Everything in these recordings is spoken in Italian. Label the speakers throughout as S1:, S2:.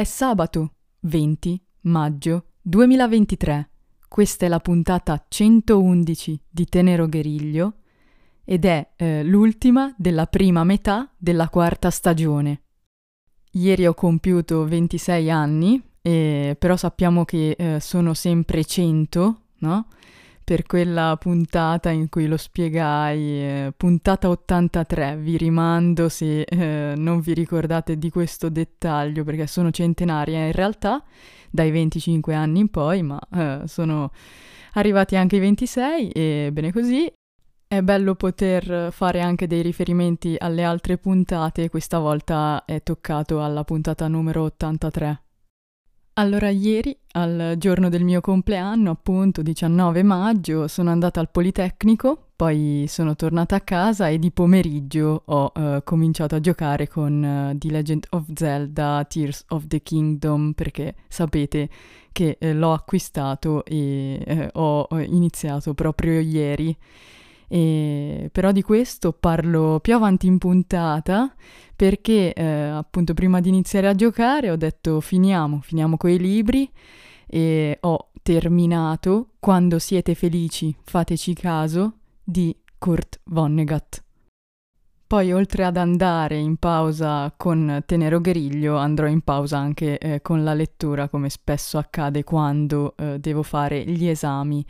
S1: È sabato 20 maggio 2023. Questa è la puntata 111 di Tenero Gueriglio ed è eh, l'ultima della prima metà della quarta stagione. Ieri ho compiuto 26 anni, e, però sappiamo che eh, sono sempre 100, no? Per quella puntata in cui lo spiegai, eh, puntata 83, vi rimando se eh, non vi ricordate di questo dettaglio perché sono centenaria in realtà dai 25 anni in poi, ma eh, sono arrivati anche i 26 e bene così. È bello poter fare anche dei riferimenti alle altre puntate, questa volta è toccato alla puntata numero 83. Allora, ieri, al giorno del mio compleanno, appunto 19 maggio, sono andata al Politecnico, poi sono tornata a casa e di pomeriggio ho uh, cominciato a giocare con uh, The Legend of Zelda Tears of the Kingdom perché sapete che eh, l'ho acquistato e eh, ho iniziato proprio ieri. E, però di questo parlo più avanti in puntata perché eh, appunto prima di iniziare a giocare ho detto finiamo, finiamo coi libri e ho terminato Quando siete felici fateci caso di Kurt Vonnegut. Poi oltre ad andare in pausa con Tenero Gueriglio andrò in pausa anche eh, con la lettura come spesso accade quando eh, devo fare gli esami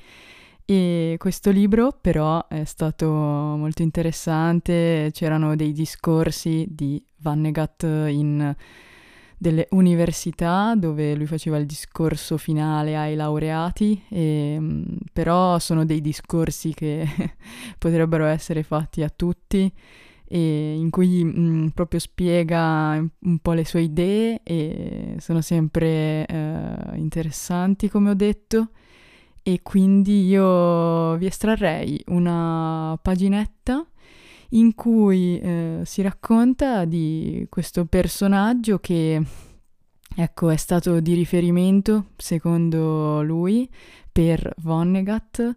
S1: e questo libro però è stato molto interessante, c'erano dei discorsi di Vannegat in delle università dove lui faceva il discorso finale ai laureati, e, mm, però sono dei discorsi che potrebbero essere fatti a tutti e in cui mh, mm, proprio spiega un po' le sue idee e sono sempre eh, interessanti come ho detto e quindi io vi estrarrei una paginetta in cui eh, si racconta di questo personaggio che ecco è stato di riferimento secondo lui per Vonnegut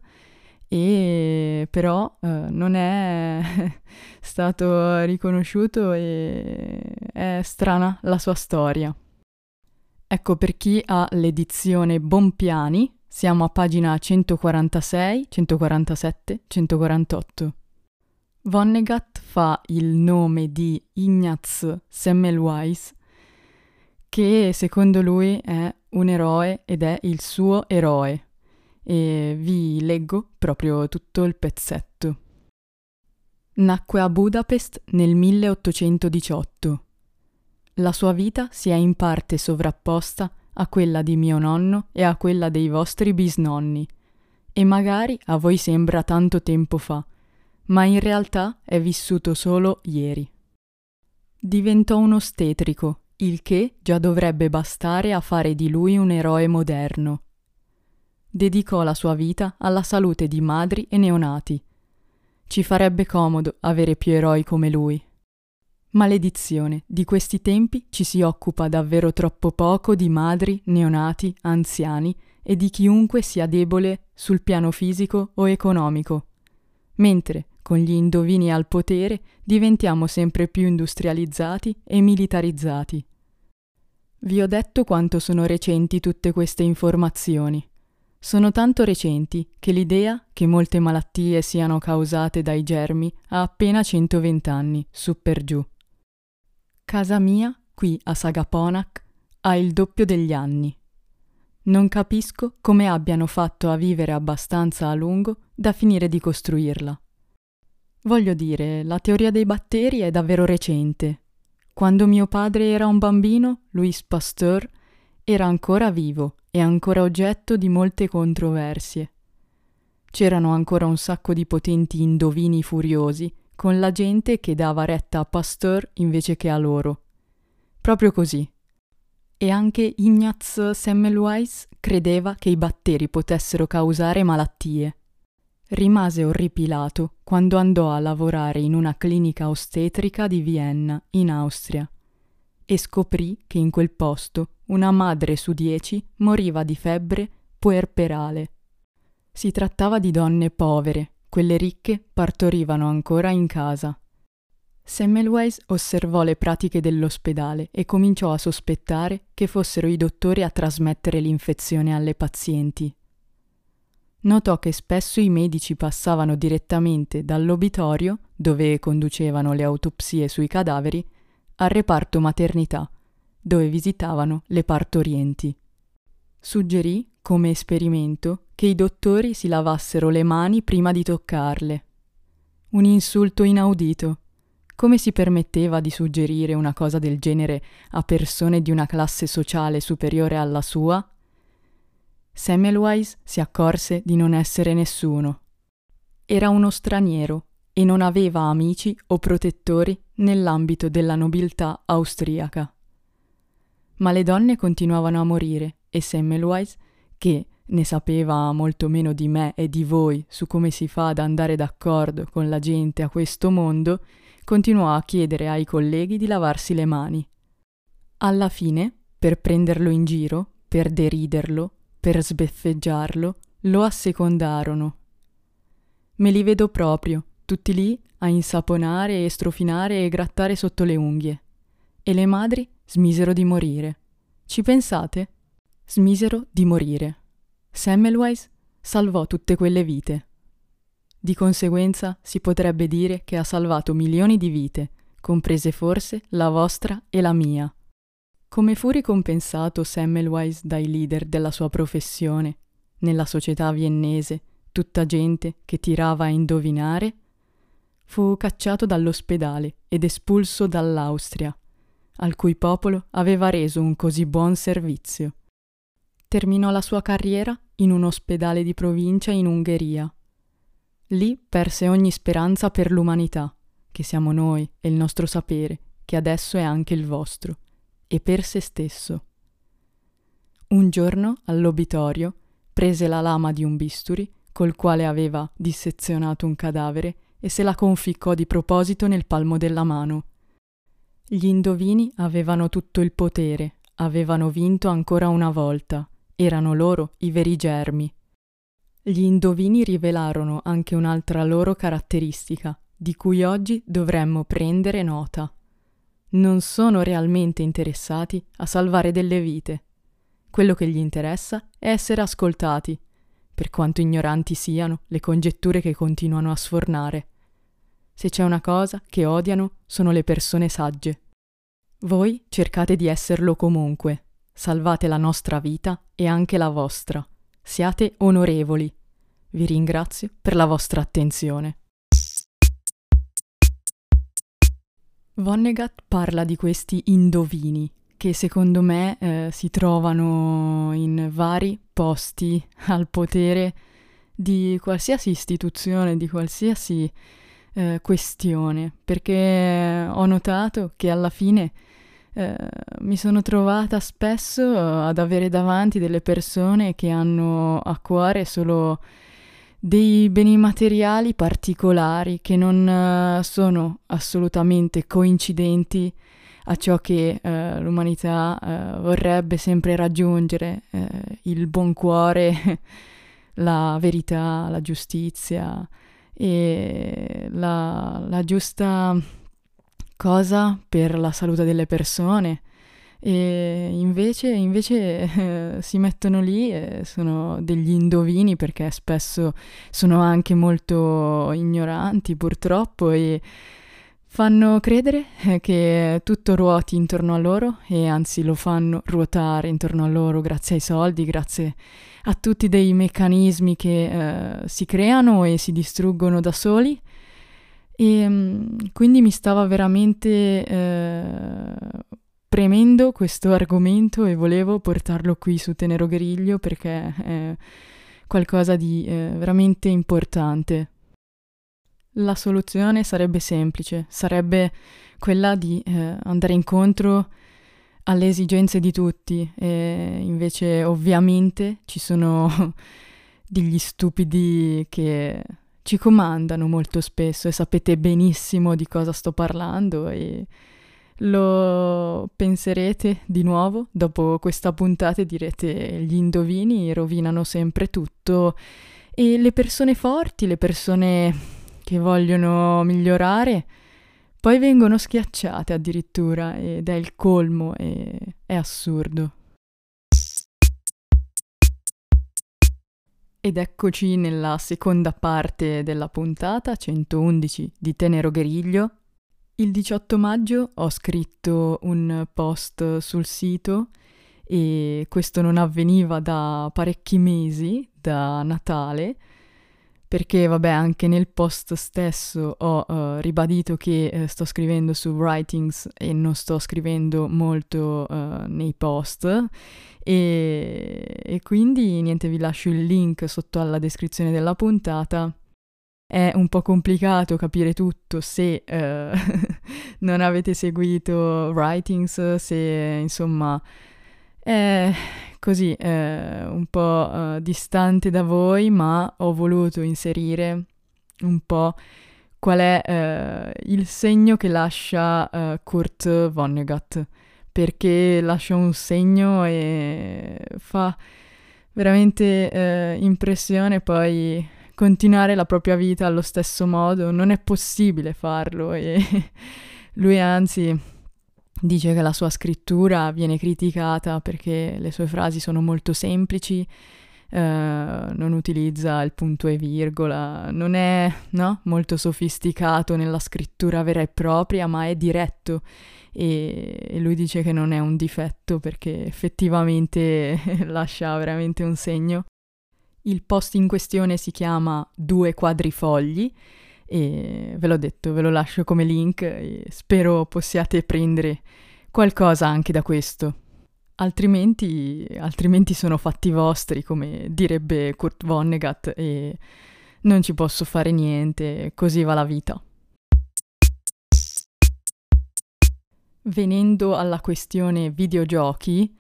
S1: e però eh, non è stato riconosciuto e è strana la sua storia. Ecco per chi ha l'edizione Bompiani siamo a pagina 146, 147, 148. Vonnegut fa il nome di Ignaz Semmelweis, che secondo lui è un eroe ed è il suo eroe. E vi leggo proprio tutto il pezzetto. Nacque a Budapest nel 1818. La sua vita si è in parte sovrapposta a quella di mio nonno e a quella dei vostri bisnonni. E magari a voi sembra tanto tempo fa, ma in realtà è vissuto solo ieri. Diventò un ostetrico, il che già dovrebbe bastare a fare di lui un eroe moderno. Dedicò la sua vita alla salute di madri e neonati. Ci farebbe comodo avere più eroi come lui. Maledizione, di questi tempi ci si occupa davvero troppo poco di madri, neonati, anziani e di chiunque sia debole sul piano fisico o economico. Mentre, con gli indovini al potere, diventiamo sempre più industrializzati e militarizzati. Vi ho detto quanto sono recenti tutte queste informazioni. Sono tanto recenti che l'idea che molte malattie siano causate dai germi ha appena 120 anni, su per giù. Casa mia, qui a Sagaponac, ha il doppio degli anni. Non capisco come abbiano fatto a vivere abbastanza a lungo da finire di costruirla. Voglio dire, la teoria dei batteri è davvero recente. Quando mio padre era un bambino, Louis Pasteur era ancora vivo e ancora oggetto di molte controversie. C'erano ancora un sacco di potenti indovini furiosi con la gente che dava retta a Pasteur invece che a loro. Proprio così. E anche Ignaz Semmelweis credeva che i batteri potessero causare malattie. Rimase orripilato quando andò a lavorare in una clinica ostetrica di Vienna, in Austria, e scoprì che in quel posto una madre su dieci moriva di febbre puerperale. Si trattava di donne povere, quelle ricche partorivano ancora in casa. Semmelweis osservò le pratiche dell'ospedale e cominciò a sospettare che fossero i dottori a trasmettere l'infezione alle pazienti. Notò che spesso i medici passavano direttamente dall'obitorio, dove conducevano le autopsie sui cadaveri, al reparto maternità, dove visitavano le partorienti. Suggerì, come esperimento, che i dottori si lavassero le mani prima di toccarle. Un insulto inaudito come si permetteva di suggerire una cosa del genere a persone di una classe sociale superiore alla sua? Semmelweis si accorse di non essere nessuno. Era uno straniero e non aveva amici o protettori nell'ambito della nobiltà austriaca. Ma le donne continuavano a morire e Semmelweis, che ne sapeva molto meno di me e di voi su come si fa ad andare d'accordo con la gente a questo mondo, continuò a chiedere ai colleghi di lavarsi le mani. Alla fine, per prenderlo in giro, per deriderlo, per sbeffeggiarlo, lo assecondarono. Me li vedo proprio, tutti lì a insaponare e strofinare e grattare sotto le unghie. E le madri smisero di morire. Ci pensate? Smisero di morire. Semmelweis salvò tutte quelle vite. Di conseguenza si potrebbe dire che ha salvato milioni di vite, comprese forse la vostra e la mia. Come fu ricompensato Semmelweis dai leader della sua professione, nella società viennese, tutta gente che tirava a indovinare? Fu cacciato dall'ospedale ed espulso dall'Austria, al cui popolo aveva reso un così buon servizio. Terminò la sua carriera in un ospedale di provincia in Ungheria, Lì perse ogni speranza per l'umanità, che siamo noi e il nostro sapere, che adesso è anche il vostro, e per se stesso. Un giorno, all'obitorio, prese la lama di un bisturi, col quale aveva dissezionato un cadavere, e se la conficcò di proposito nel palmo della mano. Gli indovini avevano tutto il potere, avevano vinto ancora una volta, erano loro i veri germi, gli indovini rivelarono anche un'altra loro caratteristica, di cui oggi dovremmo prendere nota. Non sono realmente interessati a salvare delle vite. Quello che gli interessa è essere ascoltati, per quanto ignoranti siano le congetture che continuano a sfornare. Se c'è una cosa che odiano sono le persone sagge. Voi cercate di esserlo comunque, salvate la nostra vita e anche la vostra. Siate onorevoli. Vi ringrazio per la vostra attenzione. Vonnegut parla di questi indovini che secondo me eh, si trovano in vari posti al potere di qualsiasi istituzione, di qualsiasi eh, questione, perché ho notato che alla fine eh, mi sono trovata spesso eh, ad avere davanti delle persone che hanno a cuore solo dei beni materiali particolari che non uh, sono assolutamente coincidenti a ciò che uh, l'umanità uh, vorrebbe sempre raggiungere, il buon cuore, la verità, la giustizia e la, la giusta cosa per la salute delle persone. E invece, invece eh, si mettono lì e sono degli indovini perché spesso sono anche molto ignoranti purtroppo e fanno credere eh, che tutto ruoti intorno a loro e anzi lo fanno ruotare intorno a loro grazie ai soldi, grazie a tutti dei meccanismi che eh, si creano e si distruggono da soli. E mm, quindi mi stava veramente eh, premendo questo argomento e volevo portarlo qui su Tenero Griglio perché è qualcosa di eh, veramente importante. La soluzione sarebbe semplice, sarebbe quella di eh, andare incontro alle esigenze di tutti e invece ovviamente ci sono degli stupidi che ci comandano molto spesso e sapete benissimo di cosa sto parlando e lo penserete di nuovo dopo questa puntata e direte gli indovini rovinano sempre tutto e le persone forti, le persone che vogliono migliorare, Poi vengono schiacciate addirittura ed è il colmo e è assurdo. Ed eccoci nella seconda parte della puntata 111 di Tenero Gueriglio. Il 18 maggio ho scritto un post sul sito e questo non avveniva da parecchi mesi, da Natale, perché vabbè anche nel post stesso ho uh, ribadito che uh, sto scrivendo su Writings e non sto scrivendo molto uh, nei post e, e quindi niente vi lascio il link sotto alla descrizione della puntata. È un po' complicato capire tutto se non avete seguito Writings, se insomma è così eh, un po' eh, distante da voi, ma ho voluto inserire un po' qual è eh, il segno che lascia eh, Kurt Vonnegut, perché lascia un segno e fa veramente eh, impressione poi continuare la propria vita allo stesso modo, non è possibile farlo e lui anzi Dice che la sua scrittura viene criticata perché le sue frasi sono molto semplici, eh, non utilizza il punto e virgola, non è no, molto sofisticato nella scrittura vera e propria, ma è diretto e, lui dice che non è un difetto perché effettivamente lascia veramente un segno. Il post in questione si chiama Due quadrifogli e ve l'ho detto, ve lo lascio come link e spero possiate prendere qualcosa anche da questo. Altrimenti, altrimenti sono fatti vostri, come direbbe Kurt Vonnegut, e non ci posso fare niente, così va la vita. Venendo alla questione videogiochi,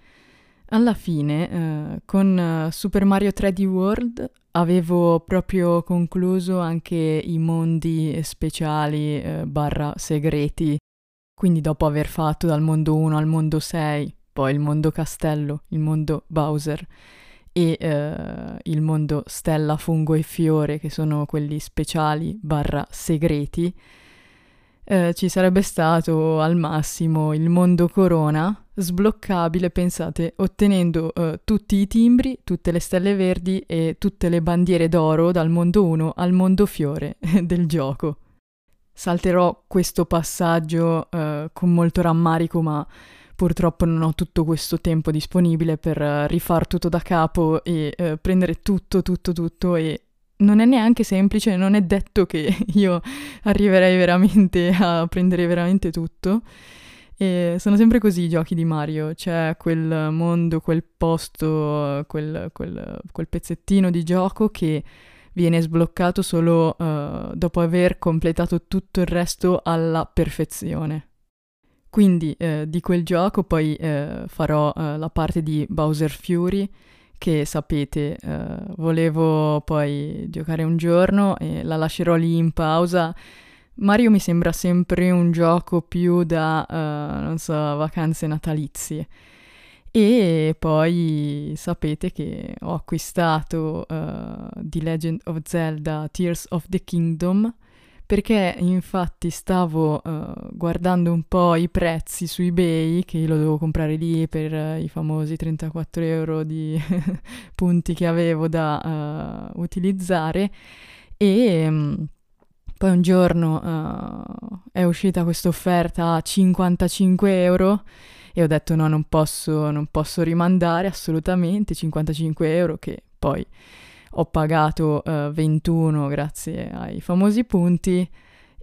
S1: alla fine, eh, con Super Mario 3D World avevo proprio concluso anche i mondi speciali eh, barra segreti, quindi dopo aver fatto dal mondo 1 al mondo 6, poi il mondo castello, il mondo Bowser e eh, il mondo stella, fungo e fiore, che sono quelli speciali barra segreti, eh, ci sarebbe stato al massimo il mondo corona sbloccabile, pensate, ottenendo eh, tutti i timbri, tutte le stelle verdi e tutte le bandiere d'oro dal mondo 1 al mondo fiore del gioco. Salterò questo passaggio eh, con molto rammarico, ma purtroppo non ho tutto questo tempo disponibile per uh, rifar tutto da capo e uh, prendere tutto, tutto, tutto e non è neanche semplice, non è detto che io arriverei veramente a prendere veramente tutto. E sono sempre così i giochi di Mario, c'è quel mondo, quel posto, quel, quel, quel pezzettino di gioco che viene sbloccato solo uh, dopo aver completato tutto il resto alla perfezione. Quindi eh, di quel gioco poi eh, farò eh, la parte di Bowser Fury, che sapete, eh, volevo poi giocare un giorno e la lascerò lì in pausa. Mario mi sembra sempre un gioco più da, uh, non so, vacanze natalizie. E poi sapete che ho acquistato uh, The Legend of Zelda Tears of the Kingdom perché infatti stavo uh, guardando un po' i prezzi su eBay, che lo devo comprare lì per uh, i famosi 34 euro di punti che avevo da uh, utilizzare. E um, poi un giorno è uscita questa offerta a 55 euro e ho detto no, non posso, non posso rimandare assolutamente 55 euro che poi ho pagato uh, 21 grazie ai famosi punti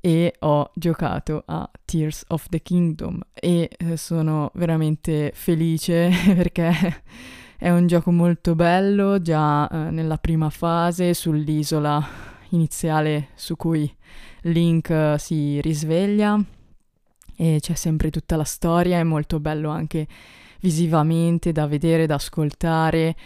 S1: e ho giocato a Tears of the Kingdom e eh, sono veramente felice perché è un gioco molto bello già eh, nella prima fase sull'isola iniziale su cui Link uh, si risveglia e c'è sempre tutta la storia, è molto bello anche visivamente da vedere, da ascoltare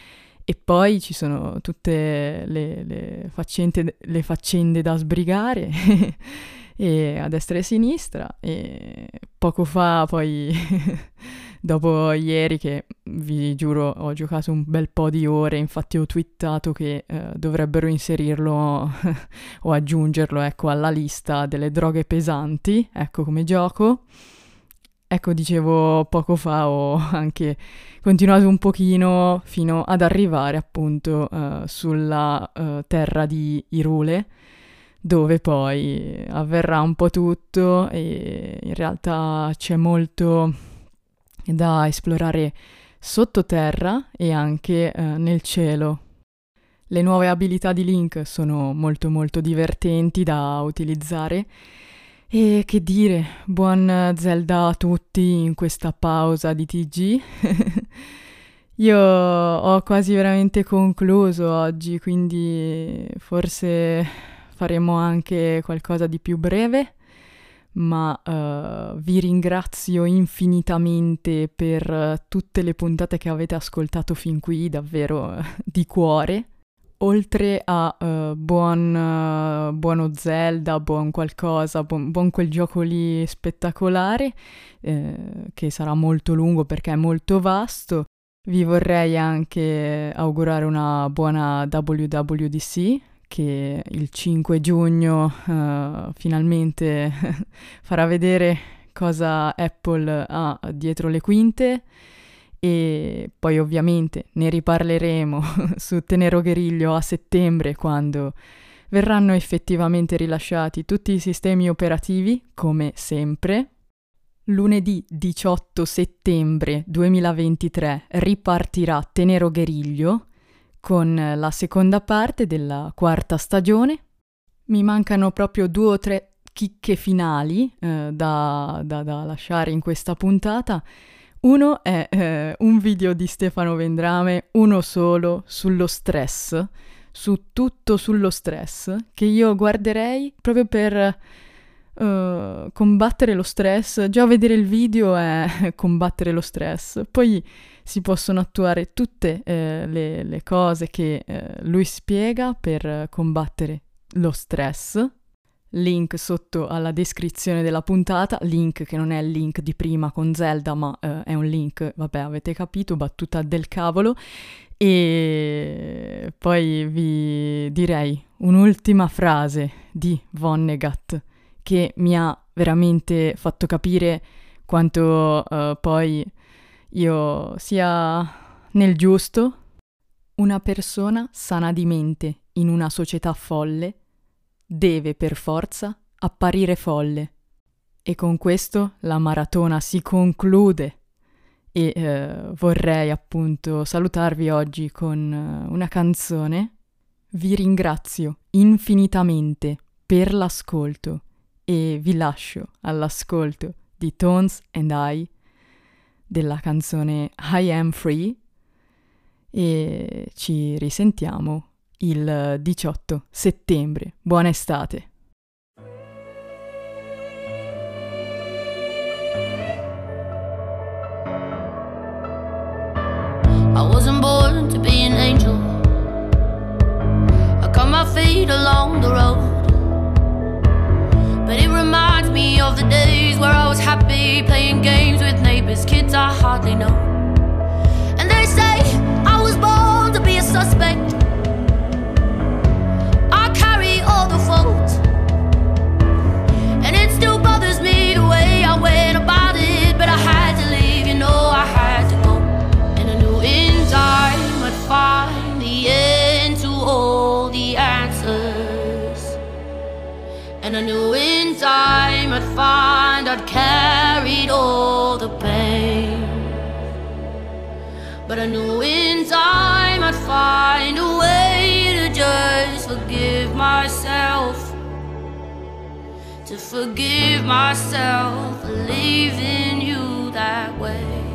S1: e poi ci sono tutte le, le, faccende, le faccende da sbrigare a destra e a sinistra. E poco fa poi dopo ieri che vi giuro ho giocato un bel po' di ore, infatti ho twittato che eh, dovrebbero inserirlo o aggiungerlo ecco, alla lista delle droghe pesanti, ecco come gioco. Ecco, dicevo poco fa, ho anche continuato un pochino fino ad arrivare appunto uh, sulla uh, terra di Irule, dove poi avverrà un po' tutto e in realtà c'è molto da esplorare sottoterra e anche uh, nel cielo. Le nuove abilità di Link sono molto molto divertenti da utilizzare e che dire, buon Zelda a tutti in questa pausa di TG. Io ho quasi veramente concluso oggi, quindi forse faremo anche qualcosa di più breve, ma uh, vi ringrazio infinitamente per tutte le puntate che avete ascoltato fin qui, davvero di cuore oltre a uh, buon, uh, buono Zelda, buon qualcosa, buon, buon, quel gioco lì spettacolare, eh, che sarà molto lungo perché è molto vasto, vi vorrei anche augurare una buona WWDC che il 5 giugno uh, finalmente farà vedere cosa Apple ha dietro le quinte e poi ovviamente ne riparleremo su Tenero Gueriglio a settembre quando verranno effettivamente rilasciati tutti i sistemi operativi, come sempre. Lunedì 18 settembre 2023 ripartirà Tenero Gueriglio con la seconda parte della quarta stagione. Mi mancano proprio due o tre chicche finali eh, da, da, da lasciare in questa puntata uno è eh, un video di Stefano Vendrame, uno solo, sullo stress, su tutto sullo stress, che io guarderei proprio per uh, combattere lo stress. Già vedere il video è combattere lo stress. Poi si possono attuare tutte eh, le, le, cose che eh, lui spiega per combattere lo stress link sotto alla descrizione della puntata, link che non è il link di prima con Zelda, ma eh, è un link, vabbè, avete capito, battuta del cavolo. E poi vi direi un'ultima frase di Vonnegut che mi ha veramente fatto capire quanto uh, poi io sia nel giusto. Una persona sana di mente in una società folle deve per forza apparire folle. E con questo la maratona si conclude. E eh, vorrei appunto salutarvi oggi con uh, una canzone. Vi ringrazio infinitamente per l'ascolto e vi lascio all'ascolto di Tones and I della canzone I Am Free e ci risentiamo il eh, 18 settembre. Buona estate! I wasn't born to be an angel. I cut my feet along the road. But it reminds me of the days where I was happy playing games with neighbors, kids I hardly know. And they say I was born to be a suspect. I'd carried all the pain. But I knew in time I'd find a way to just forgive myself. To forgive myself for leaving you that way.